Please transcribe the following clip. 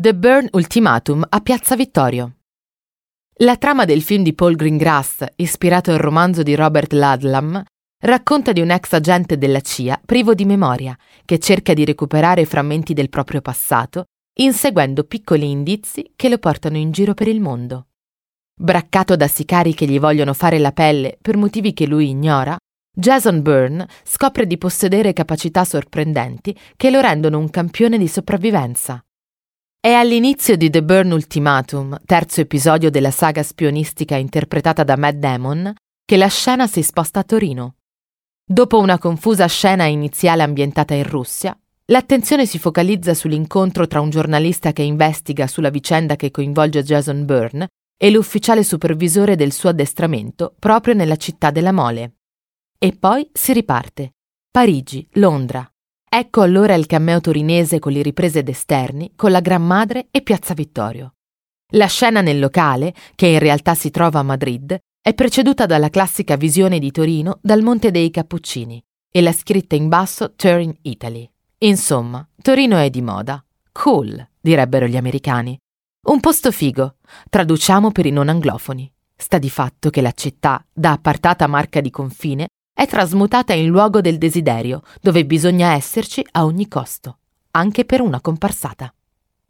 The Burn Ultimatum a Piazza Vittorio. La trama del film di Paul Greengrass, ispirato al romanzo di Robert Ludlum, racconta di un ex agente della CIA privo di memoria che cerca di recuperare frammenti del proprio passato, inseguendo piccoli indizi che lo portano in giro per il mondo. Braccato da sicari che gli vogliono fare la pelle per motivi che lui ignora, Jason Byrne scopre di possedere capacità sorprendenti che lo rendono un campione di sopravvivenza. È all'inizio di The Burn Ultimatum, terzo episodio della saga spionistica interpretata da Matt Damon, che la scena si sposta a Torino. Dopo una confusa scena iniziale ambientata in Russia, l'attenzione si focalizza sull'incontro tra un giornalista che investiga sulla vicenda che coinvolge Jason Byrne e l'ufficiale supervisore del suo addestramento proprio nella città della Mole. E poi si riparte. Parigi, Londra, Ecco allora il cameo torinese con le riprese d'esterni, con la Gran Madre e Piazza Vittorio. La scena nel locale, che in realtà si trova a Madrid, è preceduta dalla classica visione di Torino dal Monte dei Cappuccini e la scritta in basso Turin Italy. Insomma, Torino è di moda. Cool, direbbero gli americani. Un posto figo, traduciamo per i non anglofoni. Sta di fatto che la città, da appartata marca di confine, è trasmutata in luogo del desiderio, dove bisogna esserci a ogni costo, anche per una comparsata.